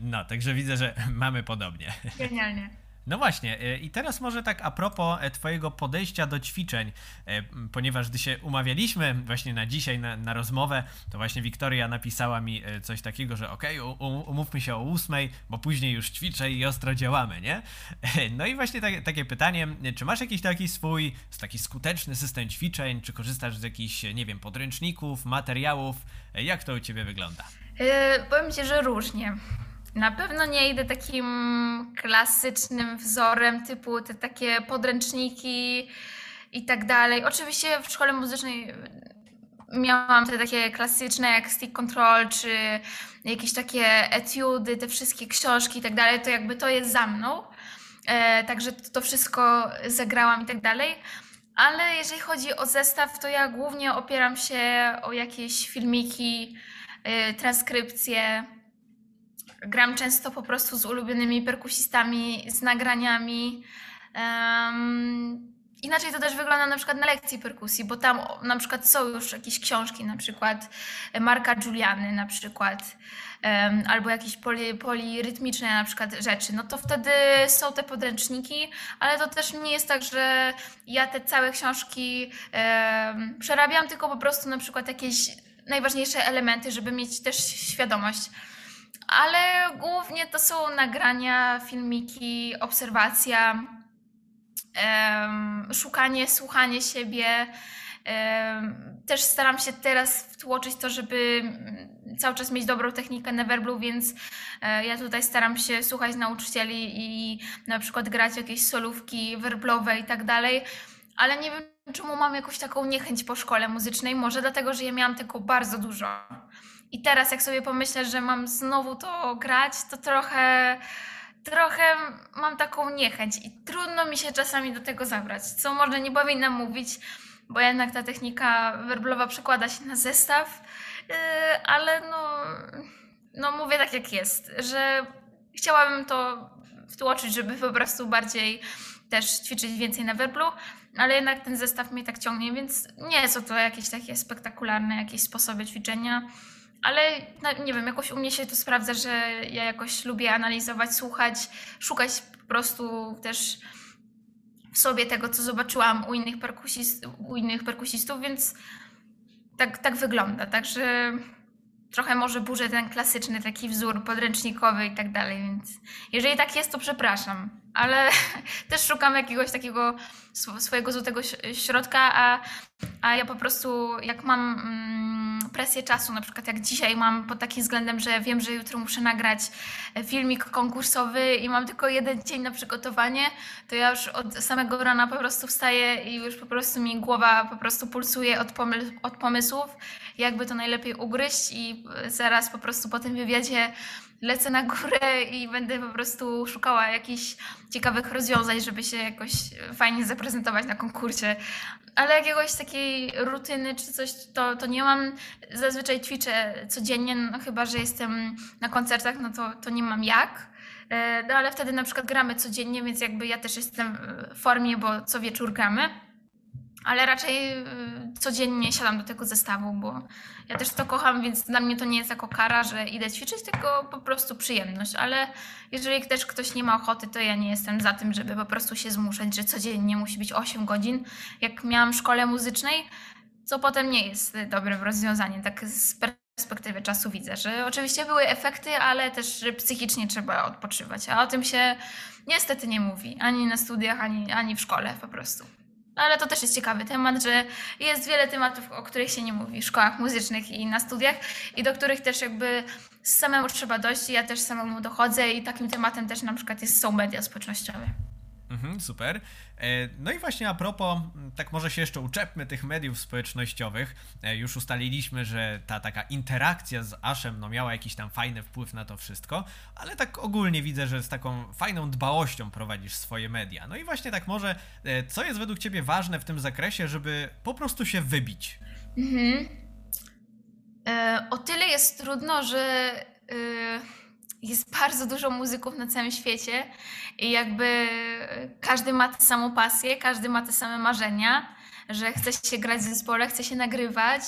No, także widzę, że mamy podobnie. Genialnie. No właśnie, e, i teraz może tak a propos e, Twojego podejścia do ćwiczeń, e, ponieważ gdy się umawialiśmy właśnie na dzisiaj, na, na rozmowę, to właśnie Wiktoria napisała mi coś takiego, że okej, okay, umówmy się o ósmej, bo później już ćwiczę i ostro działamy, nie? No i właśnie tak, takie pytanie, czy masz jakiś taki swój, taki skuteczny system ćwiczeń, czy korzystasz z jakichś, nie wiem, podręczników, materiałów? Jak to u Ciebie wygląda? Yy, powiem Ci, że różnie. Na pewno nie idę takim klasycznym wzorem, typu te takie podręczniki i tak dalej. Oczywiście w szkole muzycznej miałam te takie klasyczne jak Stick Control, czy jakieś takie etiudy, te wszystkie książki i tak dalej, to jakby to jest za mną. E, także to wszystko zagrałam i tak dalej. Ale jeżeli chodzi o zestaw, to ja głównie opieram się o jakieś filmiki, y, transkrypcje, gram często po prostu z ulubionymi perkusistami, z nagraniami. Um, inaczej to też wygląda na przykład na lekcji perkusji, bo tam na przykład są już jakieś książki, na przykład Marka Giuliany na przykład, um, albo jakieś poli, polirytmiczne na przykład rzeczy, no to wtedy są te podręczniki, ale to też nie jest tak, że ja te całe książki um, przerabiam, tylko po prostu na przykład jakieś najważniejsze elementy, żeby mieć też świadomość ale głównie to są nagrania, filmiki, obserwacja, szukanie, słuchanie siebie. Też staram się teraz wtłoczyć to, żeby cały czas mieć dobrą technikę Neverblu, więc e, ja tutaj staram się słuchać nauczycieli i na przykład grać jakieś solówki werblowe i tak dalej, ale nie wiem czemu mam jakąś taką niechęć po szkole muzycznej, może dlatego, że ja miałam tego bardzo dużo. I teraz, jak sobie pomyślę, że mam znowu to grać, to trochę, trochę mam taką niechęć i trudno mi się czasami do tego zabrać, co może nie powinnam mówić, bo jednak ta technika werblowa przekłada się na zestaw, yy, ale no, no mówię tak jak jest, że chciałabym to wtłoczyć, żeby po prostu bardziej też ćwiczyć więcej na werblu, ale jednak ten zestaw mnie tak ciągnie, więc nie są to jakieś takie spektakularne jakieś sposoby ćwiczenia. Ale no, nie wiem, jakoś u mnie się to sprawdza, że ja jakoś lubię analizować, słuchać, szukać po prostu też w sobie tego, co zobaczyłam u innych, perkusist, u innych perkusistów, więc tak, tak wygląda. Także trochę może burzę ten klasyczny taki wzór podręcznikowy i tak dalej, więc jeżeli tak jest, to przepraszam, ale też szukam jakiegoś takiego swojego złotego środka, a, a ja po prostu jak mam mm, presję czasu, na przykład jak dzisiaj mam pod takim względem, że wiem, że jutro muszę nagrać filmik konkursowy i mam tylko jeden dzień na przygotowanie, to ja już od samego rana po prostu wstaję i już po prostu mi głowa po prostu pulsuje od, pomysł, od pomysłów jakby to najlepiej ugryźć i zaraz po prostu po tym wywiadzie lecę na górę i będę po prostu szukała jakichś ciekawych rozwiązań, żeby się jakoś fajnie zaprezentować na konkursie. Ale jakiegoś takiej rutyny czy coś, to, to nie mam. Zazwyczaj ćwiczę codziennie, no chyba, że jestem na koncertach, no to, to nie mam jak. E, no ale wtedy na przykład gramy codziennie, więc jakby ja też jestem w formie, bo co wieczór gramy ale raczej y, codziennie siadam do tego zestawu, bo ja też to kocham, więc dla mnie to nie jest jako kara, że idę ćwiczyć, tylko po prostu przyjemność. Ale jeżeli też ktoś nie ma ochoty, to ja nie jestem za tym, żeby po prostu się zmuszać, że codziennie musi być 8 godzin. Jak miałam w szkole muzycznej, co potem nie jest dobrym rozwiązaniem. Tak z perspektywy czasu widzę, że oczywiście były efekty, ale też psychicznie trzeba odpoczywać. A o tym się niestety nie mówi ani na studiach, ani, ani w szkole po prostu. Ale to też jest ciekawy temat, że jest wiele tematów, o których się nie mówi w szkołach muzycznych i na studiach i do których też jakby samemu trzeba dojść. Ja też samemu dochodzę i takim tematem też na przykład jest, są media społecznościowe. Mhm, super. E, no i właśnie a propos, tak może się jeszcze uczepmy tych mediów społecznościowych. E, już ustaliliśmy, że ta taka interakcja z Ashem no, miała jakiś tam fajny wpływ na to wszystko, ale tak ogólnie widzę, że z taką fajną dbałością prowadzisz swoje media. No i właśnie tak może, e, co jest według Ciebie ważne w tym zakresie, żeby po prostu się wybić? Mhm. E, o tyle jest trudno, że... E, jest bardzo dużo muzyków na całym świecie i jakby każdy ma tę samą pasję, każdy ma te same marzenia, że chce się grać w zespole, chce się nagrywać,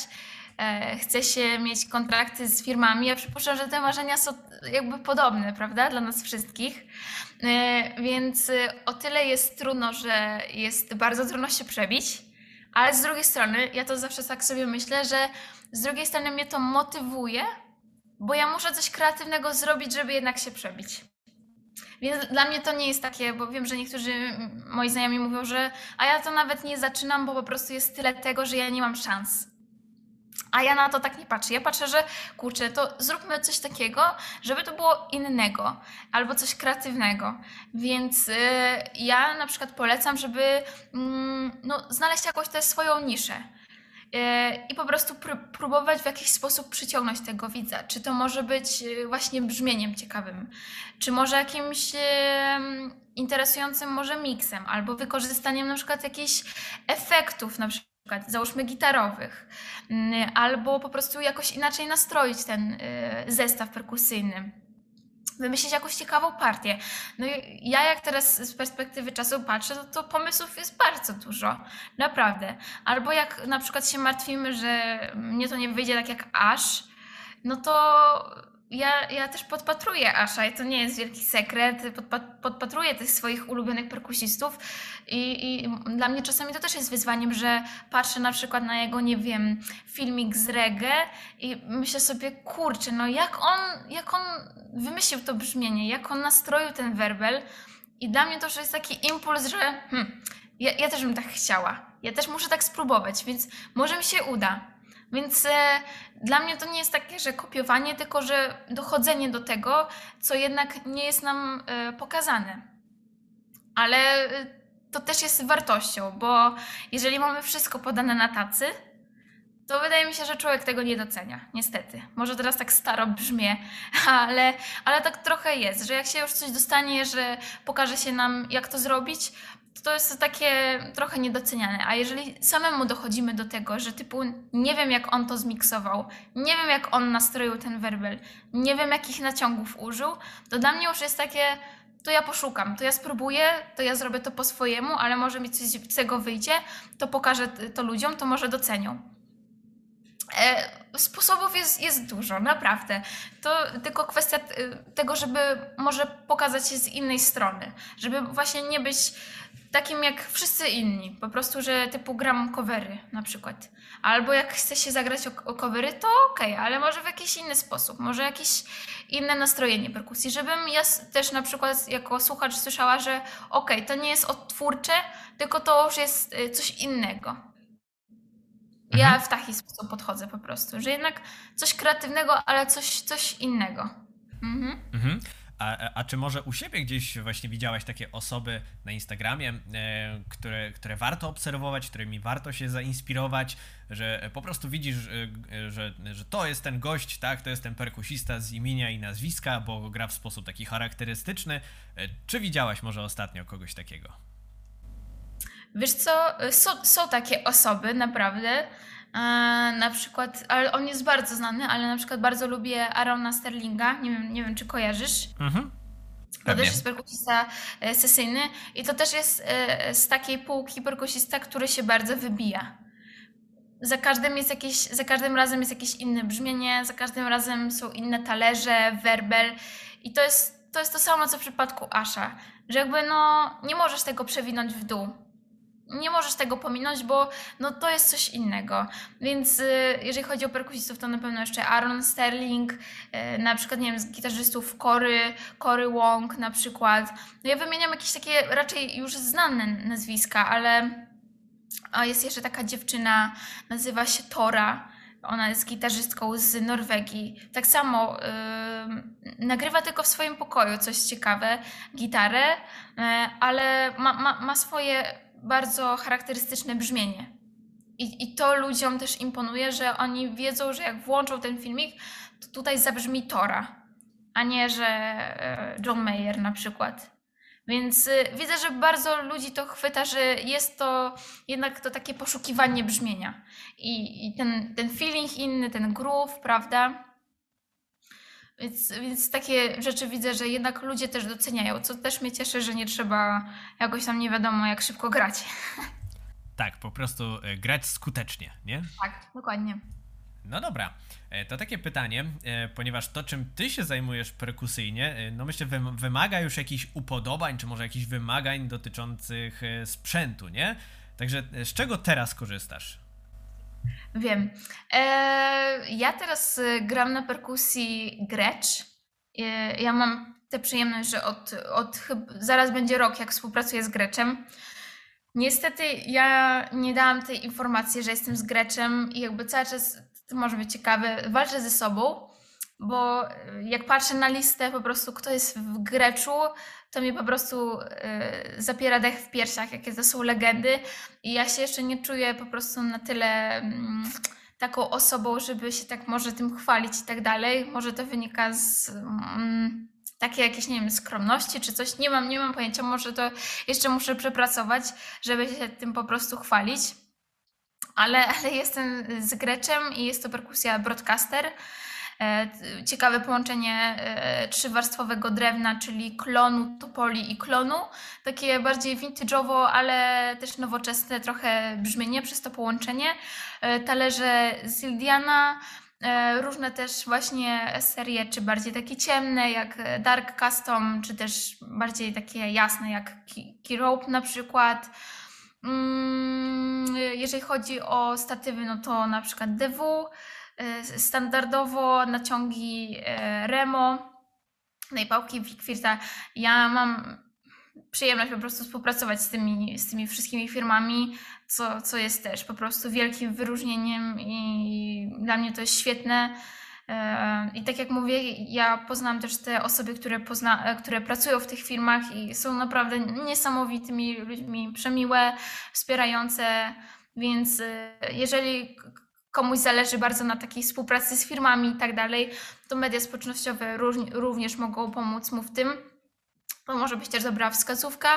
e, chce się mieć kontrakty z firmami. Ja przypuszczam, że te marzenia są jakby podobne, prawda, dla nas wszystkich. E, więc o tyle jest trudno, że jest bardzo trudno się przebić, ale z drugiej strony, ja to zawsze tak sobie myślę, że z drugiej strony mnie to motywuje, bo ja muszę coś kreatywnego zrobić, żeby jednak się przebić. Więc dla mnie to nie jest takie, bo wiem, że niektórzy moi znajomi mówią, że a ja to nawet nie zaczynam, bo po prostu jest tyle tego, że ja nie mam szans. A ja na to tak nie patrzę. Ja patrzę, że kurczę, to zróbmy coś takiego, żeby to było innego albo coś kreatywnego. Więc yy, ja na przykład polecam, żeby yy, no, znaleźć jakąś tę swoją niszę i po prostu próbować w jakiś sposób przyciągnąć tego widza. Czy to może być e, właśnie brzmieniem ciekawym, czy może jakimś interesującym może miksem, albo wykorzystaniem na przykład jakichś efektów, na przykład załóżmy gitarowych, albo po prostu jakoś inaczej nastroić ten e, zestaw perkusyjny wymyślić jakąś ciekawą partię. No ja jak teraz z perspektywy czasu patrzę, to, to pomysłów jest bardzo dużo. Naprawdę. Albo jak na przykład się martwimy, że mnie to nie wyjdzie tak jak Ash, no to ja, ja też podpatruję Asha i to nie jest wielki sekret. Podpa podpatruję tych swoich ulubionych perkusistów i, i dla mnie czasami to też jest wyzwaniem, że patrzę na przykład na jego, nie wiem, filmik z reggae i myślę sobie, kurczę, no jak on, jak on wymyślił to brzmienie, jak on nastroił ten werbel i dla mnie to już jest taki impuls, że hmm, ja, ja też bym tak chciała. Ja też muszę tak spróbować, więc może mi się uda. Więc e, dla mnie to nie jest takie, że kopiowanie, tylko że dochodzenie do tego, co jednak nie jest nam e, pokazane. Ale e, to też jest wartością, bo jeżeli mamy wszystko podane na tacy, to wydaje mi się, że człowiek tego nie docenia, niestety. Może teraz tak staro brzmię, ale, ale tak trochę jest, że jak się już coś dostanie, że pokaże się nam, jak to zrobić, to jest takie trochę niedoceniane. A jeżeli samemu dochodzimy do tego, że typu nie wiem jak on to zmiksował, nie wiem jak on nastroił ten werbel, nie wiem jakich naciągów użył, to dla mnie już jest takie, to ja poszukam, to ja spróbuję, to ja zrobię to po swojemu, ale może mi coś z tego wyjdzie, to pokażę to ludziom, to może docenią. E, sposobów jest, jest dużo, naprawdę. To tylko kwestia tego, żeby może pokazać się z innej strony. Żeby właśnie nie być takim jak wszyscy inni. Po prostu, że typu gram covery na przykład. Albo jak chce się zagrać o, o covery, to okej, okay, ale może w jakiś inny sposób. Może jakieś inne nastrojenie perkusji. Żebym ja też na przykład jako słuchacz słyszała, że okej, okay, to nie jest odtwórcze, tylko to już jest y, coś innego. Ja mhm. w taki sposób podchodzę po prostu, że jednak coś kreatywnego, ale coś, coś innego. Mhm. Mhm. A, a czy może u siebie gdzieś właśnie widziałaś takie osoby na Instagramie, e, które, które warto obserwować, którymi warto się zainspirować, że po prostu widzisz, e, że, że to jest ten gość, tak, to jest ten perkusista z imienia i nazwiska, bo gra w sposób taki charakterystyczny. E, czy widziałaś może ostatnio kogoś takiego? Wiesz co, są, są takie osoby, naprawdę. na przykład, ale on jest bardzo znany, ale na przykład bardzo lubię Arona Sterlinga. Nie wiem, nie wiem czy kojarzysz. Mhm. To też jest perkusista e, sesyjny i to też jest e, z takiej półki perkusista, który się bardzo wybija. Za każdym, jest jakieś, za każdym razem jest jakieś inne brzmienie, za każdym razem są inne talerze, werbel i to jest to, jest to samo co w przypadku Asha, że jakby no nie możesz tego przewinąć w dół nie możesz tego pominąć, bo no, to jest coś innego. Więc y, jeżeli chodzi o perkusistów, to na pewno jeszcze Aaron Sterling, y, na przykład, nie wiem, z gitarzystów Cory, Cory Wong na przykład. No ja wymieniam jakieś takie raczej już znane nazwiska, ale a jest jeszcze taka dziewczyna, nazywa się Tora. Ona jest gitarzystką z Norwegii. Tak samo yy, nagrywa tylko w swoim pokoju, coś ciekawe, gitarę, yy, ale ma, ma, ma swoje bardzo charakterystyczne brzmienie. I, I to ludziom też imponuje, że oni wiedzą, że jak włączą ten filmik, to tutaj zabrzmi Tora, a nie, że e, John Mayer na przykład. Więc y, widzę, że bardzo ludzi to chwyta, że jest to jednak to takie poszukiwanie brzmienia. I, i ten, ten feeling inny, ten groove, prawda? Więc, więc takie rzeczy widzę, że jednak ludzie też doceniają, co też mnie cieszy, że nie trzeba jakoś tam nie wiadomo jak szybko grać. Tak, po prostu e, grać skutecznie, nie? Tak, dokładnie. No dobra, e, to takie pytanie, e, ponieważ to, czym ty się zajmujesz perkusyjnie, no myślę, wymaga już jakichś upodobań, czy może jakichś wymagań dotyczących sprzętu, nie? Także z czego teraz korzystasz? Wiem. E, ja teraz y, gram na perkusji Grecz. E, ja mam tę przyjemność, że od, od zaraz będzie rok, jak współpracuję z Greczem. Niestety ja nie dałam tej informacji, że jestem z Greczem i jakby cały czas, to może być ciekawe, walczę ze sobą, bo y, jak patrzę na listę po prostu, kto jest w Greczu, to mi po prostu y, zapiera dech w piersiach, jakie to są legendy. I ja się jeszcze nie czuję po prostu na tyle mm, taką osobą, żeby się tak może tym chwalić i tak dalej. Może to wynika z mm, takiej jakiejś, nie wiem, skromności czy coś. Nie mam, nie mam pojęcia, może to jeszcze muszę przepracować, żeby się tym po prostu chwalić. Ale, ale jestem z Greczem i jest to perkusja broadcaster. E, ciekawe połączenie e, trzywarstwowego drewna, czyli klonu, topoli i klonu. Takie bardziej vintage'owo, ale też nowoczesne trochę brzmienie przez to połączenie. E, talerze Zildiana, różne też właśnie serie, czy bardziej takie ciemne jak Dark Custom, czy też bardziej takie jasne jak Key na przykład. Mm, jeżeli chodzi o statywy, no to na przykład DW, standardowo naciągi e, Remo, najpałki Wickwirta. Ja mam przyjemność po prostu współpracować z tymi, z tymi wszystkimi firmami, co, co jest też po prostu wielkim wyróżnieniem i dla mnie to jest świetne. E, I tak jak mówię, ja poznam też te osoby, które, pozna, które pracują w tych firmach i są naprawdę niesamowitymi ludźmi, przemiłe, wspierające. Więc jeżeli komuś zależy bardzo na takiej współpracy z firmami i tak dalej, to media społecznościowe również mogą pomóc mu w tym. To może być też dobra wskazówka.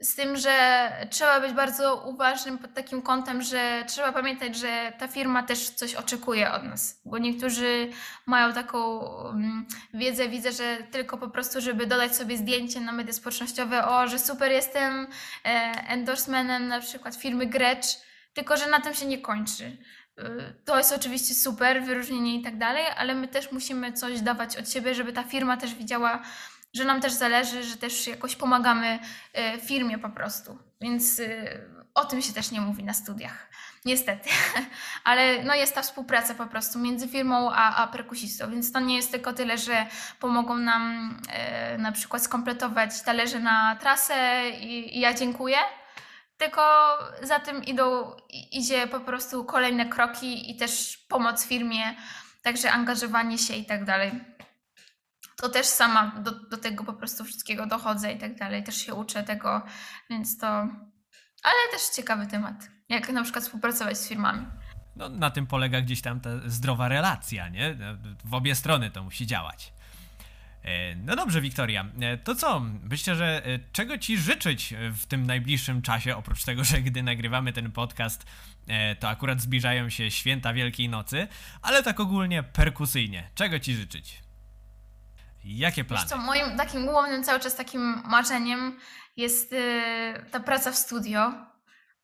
Z tym, że trzeba być bardzo uważnym pod takim kątem, że trzeba pamiętać, że ta firma też coś oczekuje od nas, bo niektórzy mają taką um, wiedzę, widzę, że tylko po prostu, żeby dodać sobie zdjęcie na media społecznościowe, o, że super jestem e, endorsemenem na przykład firmy Grecz, tylko że na tym się nie kończy to jest oczywiście super, wyróżnienie i tak dalej, ale my też musimy coś dawać od siebie, żeby ta firma też widziała, że nam też zależy, że też jakoś pomagamy y, firmie po prostu. Więc y, o tym się też nie mówi na studiach. Niestety. Ale no jest ta współpraca po prostu między firmą a, a perkusistą, więc to nie jest tylko tyle, że pomogą nam e, na przykład skompletować talerze na trasę i, i ja dziękuję, tylko za tym idą, idzie po prostu kolejne kroki i też pomoc firmie, także angażowanie się i tak dalej. To też sama do, do tego po prostu wszystkiego dochodzę i tak dalej, też się uczę tego, więc to, ale też ciekawy temat, jak na przykład współpracować z firmami. No, na tym polega gdzieś tam ta zdrowa relacja, nie? W obie strony to musi działać. E, no dobrze, Wiktoria. E, to co? Myślę, że e, czego ci życzyć w tym najbliższym czasie, oprócz tego, że gdy nagrywamy ten podcast, to akurat zbliżają się święta Wielkiej Nocy, ale tak ogólnie perkusyjnie. Czego ci życzyć? Jakie plany? Wiesz co, moim takim głównym cały czas takim marzeniem jest ta praca w studio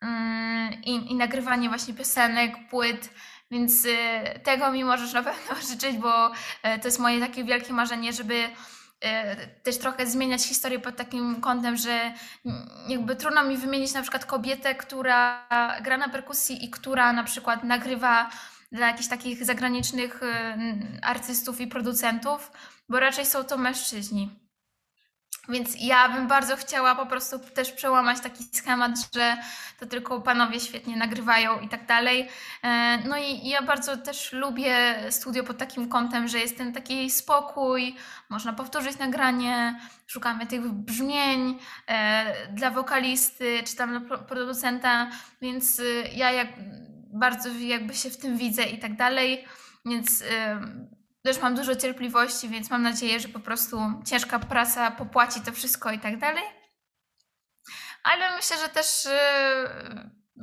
mm, i, i nagrywanie właśnie piosenek, płyt, więc y, tego mi możesz na pewno życzyć, bo y, to jest moje takie wielkie marzenie, żeby y, też trochę zmieniać historię pod takim kątem, że jakby trudno mi wymienić na przykład kobietę, która gra na perkusji i która na przykład nagrywa dla jakichś takich zagranicznych artystów i producentów, bo raczej są to mężczyźni. Więc ja bym bardzo chciała po prostu też przełamać taki schemat, że to tylko panowie świetnie nagrywają i tak dalej. E, no i ja bardzo też lubię studio pod takim kątem, że jest ten taki spokój, można powtórzyć nagranie, szukamy tych brzmień e, dla wokalisty czy tam dla producenta, więc y, ja jak bardzo jakby się w tym widzę i tak dalej. Więc też mam dużo cierpliwości, więc mam nadzieję, że po prostu ciężka praca popłaci to wszystko i tak dalej. Ale myślę, że też yy,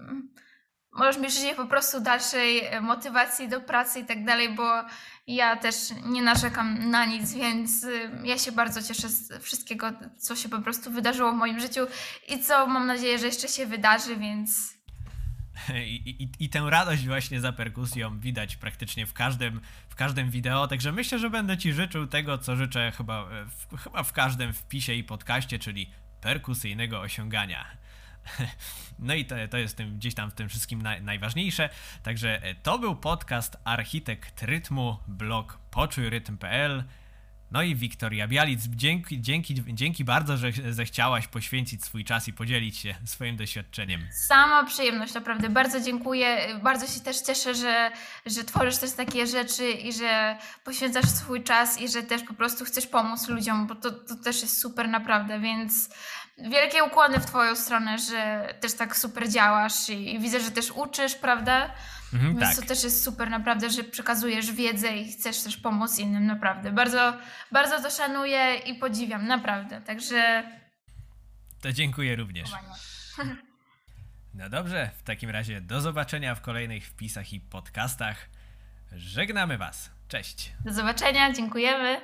możesz mi życzyć po prostu dalszej motywacji do pracy i tak dalej, bo ja też nie narzekam na nic, więc yy, ja się bardzo cieszę z wszystkiego, co się po prostu wydarzyło w moim życiu i co mam nadzieję, że jeszcze się wydarzy, więc I, i, I, tę radość właśnie za perkusją widać praktycznie w każdym, w każdym wideo, także myślę, że będę Ci życzył tego, co życzę chyba w, chyba w każdym wpisie i podcaście, czyli perkusyjnego osiągania. No i to, to jest tym, gdzieś tam w tym wszystkim naj, najważniejsze. Także to był podcast Architekt Rytmu, blog poczujrytm.pl. No i Wiktoria Bialic, dzięki, dzięki, dzięki bardzo, że zechciałaś poświęcić swój czas i podzielić się swoim doświadczeniem. Sama przyjemność, naprawdę. Bardzo dziękuję. Bardzo się też cieszę, że, że tworzysz też takie rzeczy i że poświęcasz swój czas i że też po prostu chcesz pomóc ludziom, bo to, to też jest super naprawdę, więc wielkie ukłony w Twoją stronę, że też tak super działasz i, i widzę, że też uczysz, prawda? Mhm, Więc tak. to też jest super naprawdę, że przekazujesz wiedzę i chcesz też pomóc innym, naprawdę. Bardzo, bardzo to szanuję i podziwiam, naprawdę. Także... To dziękuję również. No dobrze, w takim razie do zobaczenia w kolejnych wpisach i podcastach. Żegnamy Was. Cześć. Do zobaczenia, dziękujemy.